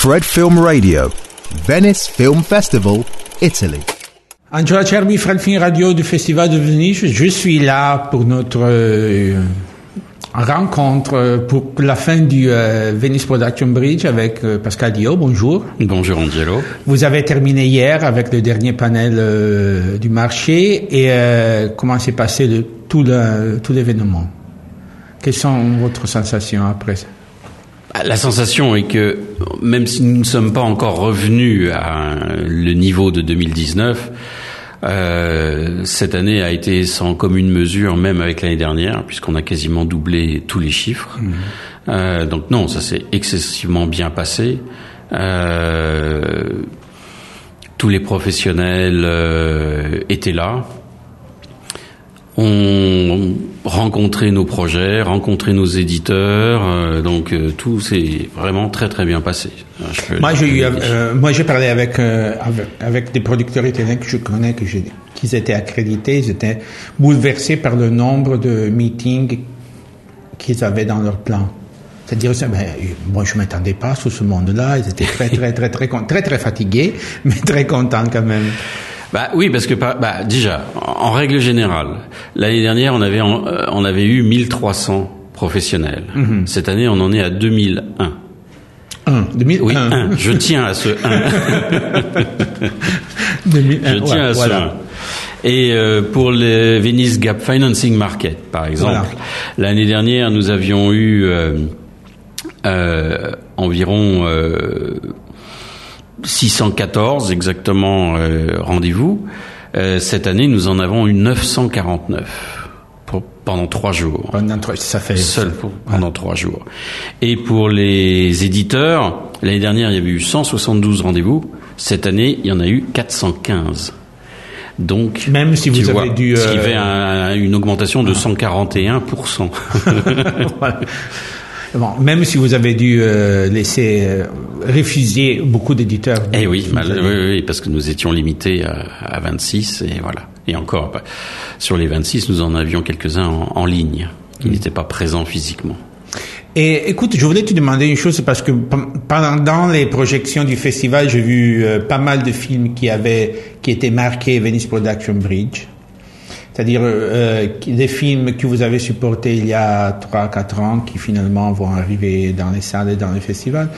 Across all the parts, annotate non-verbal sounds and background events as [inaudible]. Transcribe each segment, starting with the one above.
Fred Film Radio, Venice Film Festival, Italy. Angela Cerbi, Fred Film Radio du Festival de Venise. Je suis là pour notre euh, rencontre pour la fin du euh, Venice Production Bridge avec euh, Pascal Dio. Bonjour. Bonjour Angelo. Vous avez terminé hier avec le dernier panel du marché et comment s'est passé le, tout le- tout l'événement? Quelles sont votre sensations après ça? La sensation est que même si nous ne sommes pas encore revenus à le niveau de 2019, euh, cette année a été sans commune mesure, même avec l'année dernière, puisqu'on a quasiment doublé tous les chiffres. Euh, donc non, ça s'est excessivement bien passé. Euh, tous les professionnels étaient là. On rencontrait nos projets, rencontrait nos éditeurs, euh, donc euh, tout s'est vraiment très très bien passé. Euh, je Moi, j'ai eu, dire. euh, moi, j'ai parlé avec, avec avec des producteurs italiens que je connais, que j'ai, qu'ils étaient accrédités, ils étaient bouleversés par le nombre de meetings qu'ils avaient dans leur plan. C'est-à-dire, ben, moi, je m'attendais pas sur ce monde-là. Ils étaient très, très, très, très, très, très fatigués, [laughs] mais très contents quand même. Bah oui, parce que bah, déjà, en règle générale, l'année dernière, on avait euh, on avait eu 1300 professionnels. Mhm. Cette année, on en est à 2001. Un, 2001. Oui, un. Je tiens à ce 1. 2001, [laughs] Je tiens ouais, à ce voilà. 1. Et euh, pour le Venice Gap Financing Market, par exemple, Voilà. l'année dernière, nous avions eu euh, euh, environ euh, 614 exactement euh, rendez-vous. Euh, cette année, nous en avons eu 949 pour, pendant trois jours Pendant trois- ça fait. seul pour- pendant trois jours. Et pour les éditeurs, l'année dernière, il y avait eu 172 rendez-vous. Cette année, il y en a eu 415. Donc, Même si vous vois, avez dû, ce qui euh, fait un- une augmentation de 141%. [laughs] [laughs] Voilà. Bon, même si vous avez dû euh, laisser euh, refuser beaucoup d'éditeurs. Eh oui, mal- oui, oui, parce que nous étions limités à, à 26 et voilà. Et encore, bah, sur les 26, nous en avions quelques-uns en, en ligne Mm. qui n'étaient pas présents physiquement. Et écoute, je voulais te demander une chose, parce que pendant les projections du festival, j'ai vu euh, pas mal de films qui avaient, qui étaient marqués Venice Production Bridge. C'est-à-dire euh, qui- des films que vous avez supportés il y a 3-4 ans, qui finalement vont arriver dans les salles et dans les festivals.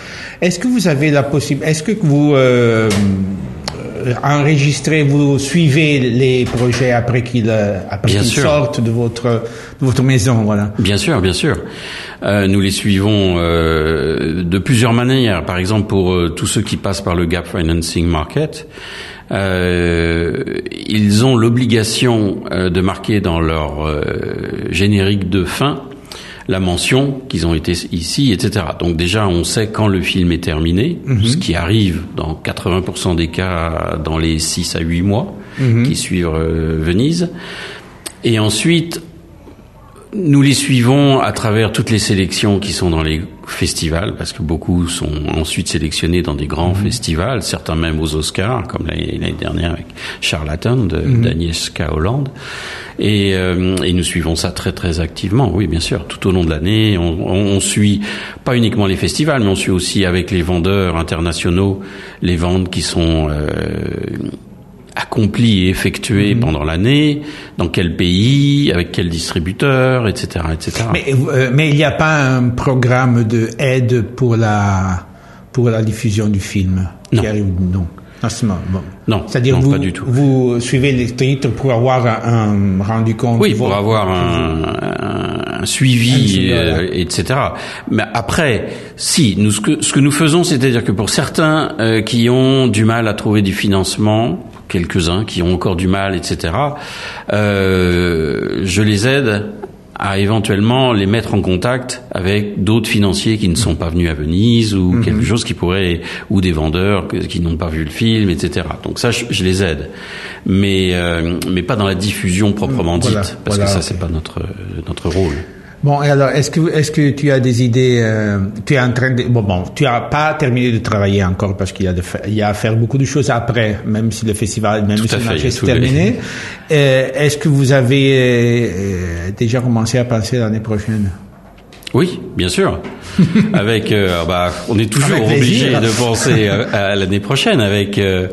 Est-ce que vous avez la possibilité, est-ce que vous euh, euh, enregistrez, vous suivez les projets après qu'ils euh, sûr. sortent de votre de votre maison, voilà? Bien sûr, bien sûr. Euh, nous les suivons euh, de plusieurs manières. Par exemple, pour euh, tous ceux qui passent par le Gap Financing Market, euh, ils ont l'obligation euh, de marquer dans leur euh, générique de fin la mention qu'ils ont été ici, etc. Donc déjà, on sait quand le film est terminé, ce qui arrive dans 80% des cas dans les 6 à 8 mois qui suivent euh, Venise. Et ensuite, nous les suivons à travers toutes les sélections qui sont dans les festivals, parce que beaucoup sont ensuite sélectionnés dans des grands festivals, certains même aux Oscars, comme l'année dernière avec Charlatan de d'Agnieszka Hollande. Et, euh, et nous suivons ça très très activement, oui bien sûr, tout au long de l'année. On, on, on suit pas uniquement les festivals, mais on suit aussi avec les vendeurs internationaux les ventes qui sont euh, accompli et effectué Mhm. pendant l'année, dans quel pays, avec quel distributeur, etc., etc. Mais, euh, mais il n'y a pas un programme de aide pour la, pour la diffusion du film Non. qui arrive Non. Non, c'est bon. Non, C'est-à-dire vous, pas du tout. vous suivez les titres pour avoir un, un rendu compte. oui, pour avoir un, suivi, Un suivi, euh, etc. Mais après, si nous ce que ce que nous faisons, c'est-à-dire que pour certains euh, qui ont du mal à trouver du financement, quelques-uns qui ont encore du mal, etc. euh, je les aide à éventuellement les mettre en contact avec d'autres financiers qui ne sont pas venus à Venise ou Mhm. quelque chose qui pourrait ou des vendeurs qui n'ont pas vu le film, etc. Donc ça, je, je les aide, mais euh, mais pas dans la diffusion proprement dite, Voilà, parce voilà, que ça ok. c'est pas notre notre rôle. Bon, et alors, est-ce que, est-ce que tu as des idées, euh, tu es en train de, bon, bon, tu as pas terminé de travailler encore parce qu'il y a de, fa- il y a à faire beaucoup de choses après, même si le festival, même Tout si à le marché s'est terminé. Euh, est-ce que vous avez euh, déjà commencé à penser l'année prochaine? Oui, bien sûr. [laughs] avec, euh, bah, on est toujours obligé de penser à, l'année prochaine. Avec, euh,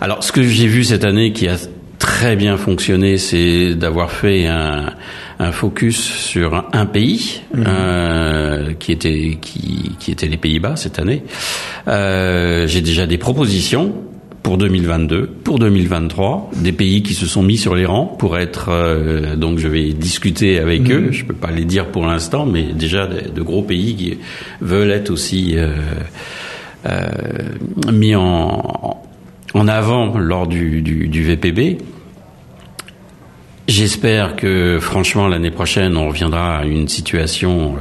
alors, ce que j'ai vu cette année qui a très bien fonctionné, c'est d'avoir fait un, un, focus sur un pays mhm. euh, qui était qui, qui était les Pays-Bas cette année. Euh, j'ai déjà des propositions pour 2022, pour 2023, des pays qui se sont mis sur les rangs pour être. Euh, donc, je vais discuter avec eux. Mhm. Je peux pas les dire pour l'instant, mais déjà de, gros pays qui veulent être aussi euh, euh, mis en, en avant lors du, du, du VPB. J'espère que, franchement, l'année prochaine, on reviendra à une situation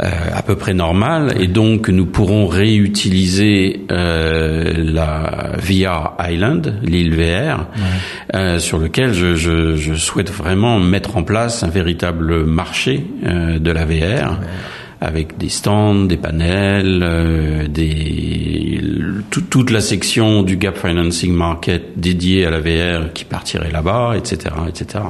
euh, à peu près normale et donc nous pourrons réutiliser euh, la VR Island, l'île VR, euh, sur lequel je, je, je, souhaite vraiment mettre en place un véritable marché euh, de la VR. Avec des stands, des panels, euh, des toute la section du gap financing market dédiée à la VR qui partirait là-bas, etc., etc.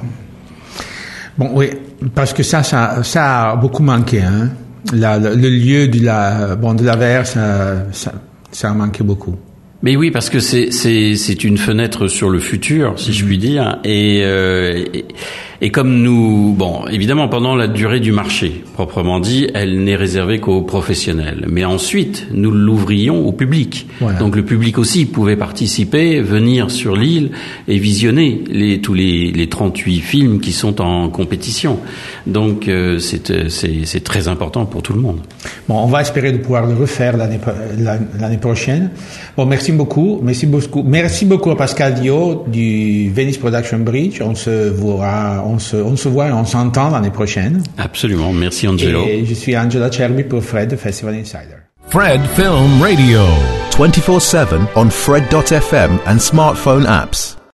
Bon, oui, parce que ça, ça, ça a beaucoup manqué, hein la, le lieu de la, bon, de la VR, ça, ça, ça a manqué beaucoup. Mais oui, parce que c'est une fenêtre sur le futur, si je puis dire, et, euh, et et comme nous, bon, évidemment, pendant la durée du marché, proprement dit, elle n'est réservée qu'aux professionnels. Mais ensuite, nous l'ouvrions au public. Donc le public aussi pouvait participer, venir sur l'île et visionner les, tous les, les 38 films qui sont en compétition. Donc euh, c'est très important pour tout le monde. Bon, on va espérer de pouvoir le refaire l'année prochaine. Bon, merci beaucoup. Merci beaucoup. Merci beaucoup à Pascal Dio du Venice Production Bridge. On se voit on se, on se voit et on s'entend l'année prochaine. Absolument. Merci Angelo. Et je suis Angela Cherby pour Fred Festival Insider. Fred Film Radio. 24-7 on Fred.fm and smartphone apps.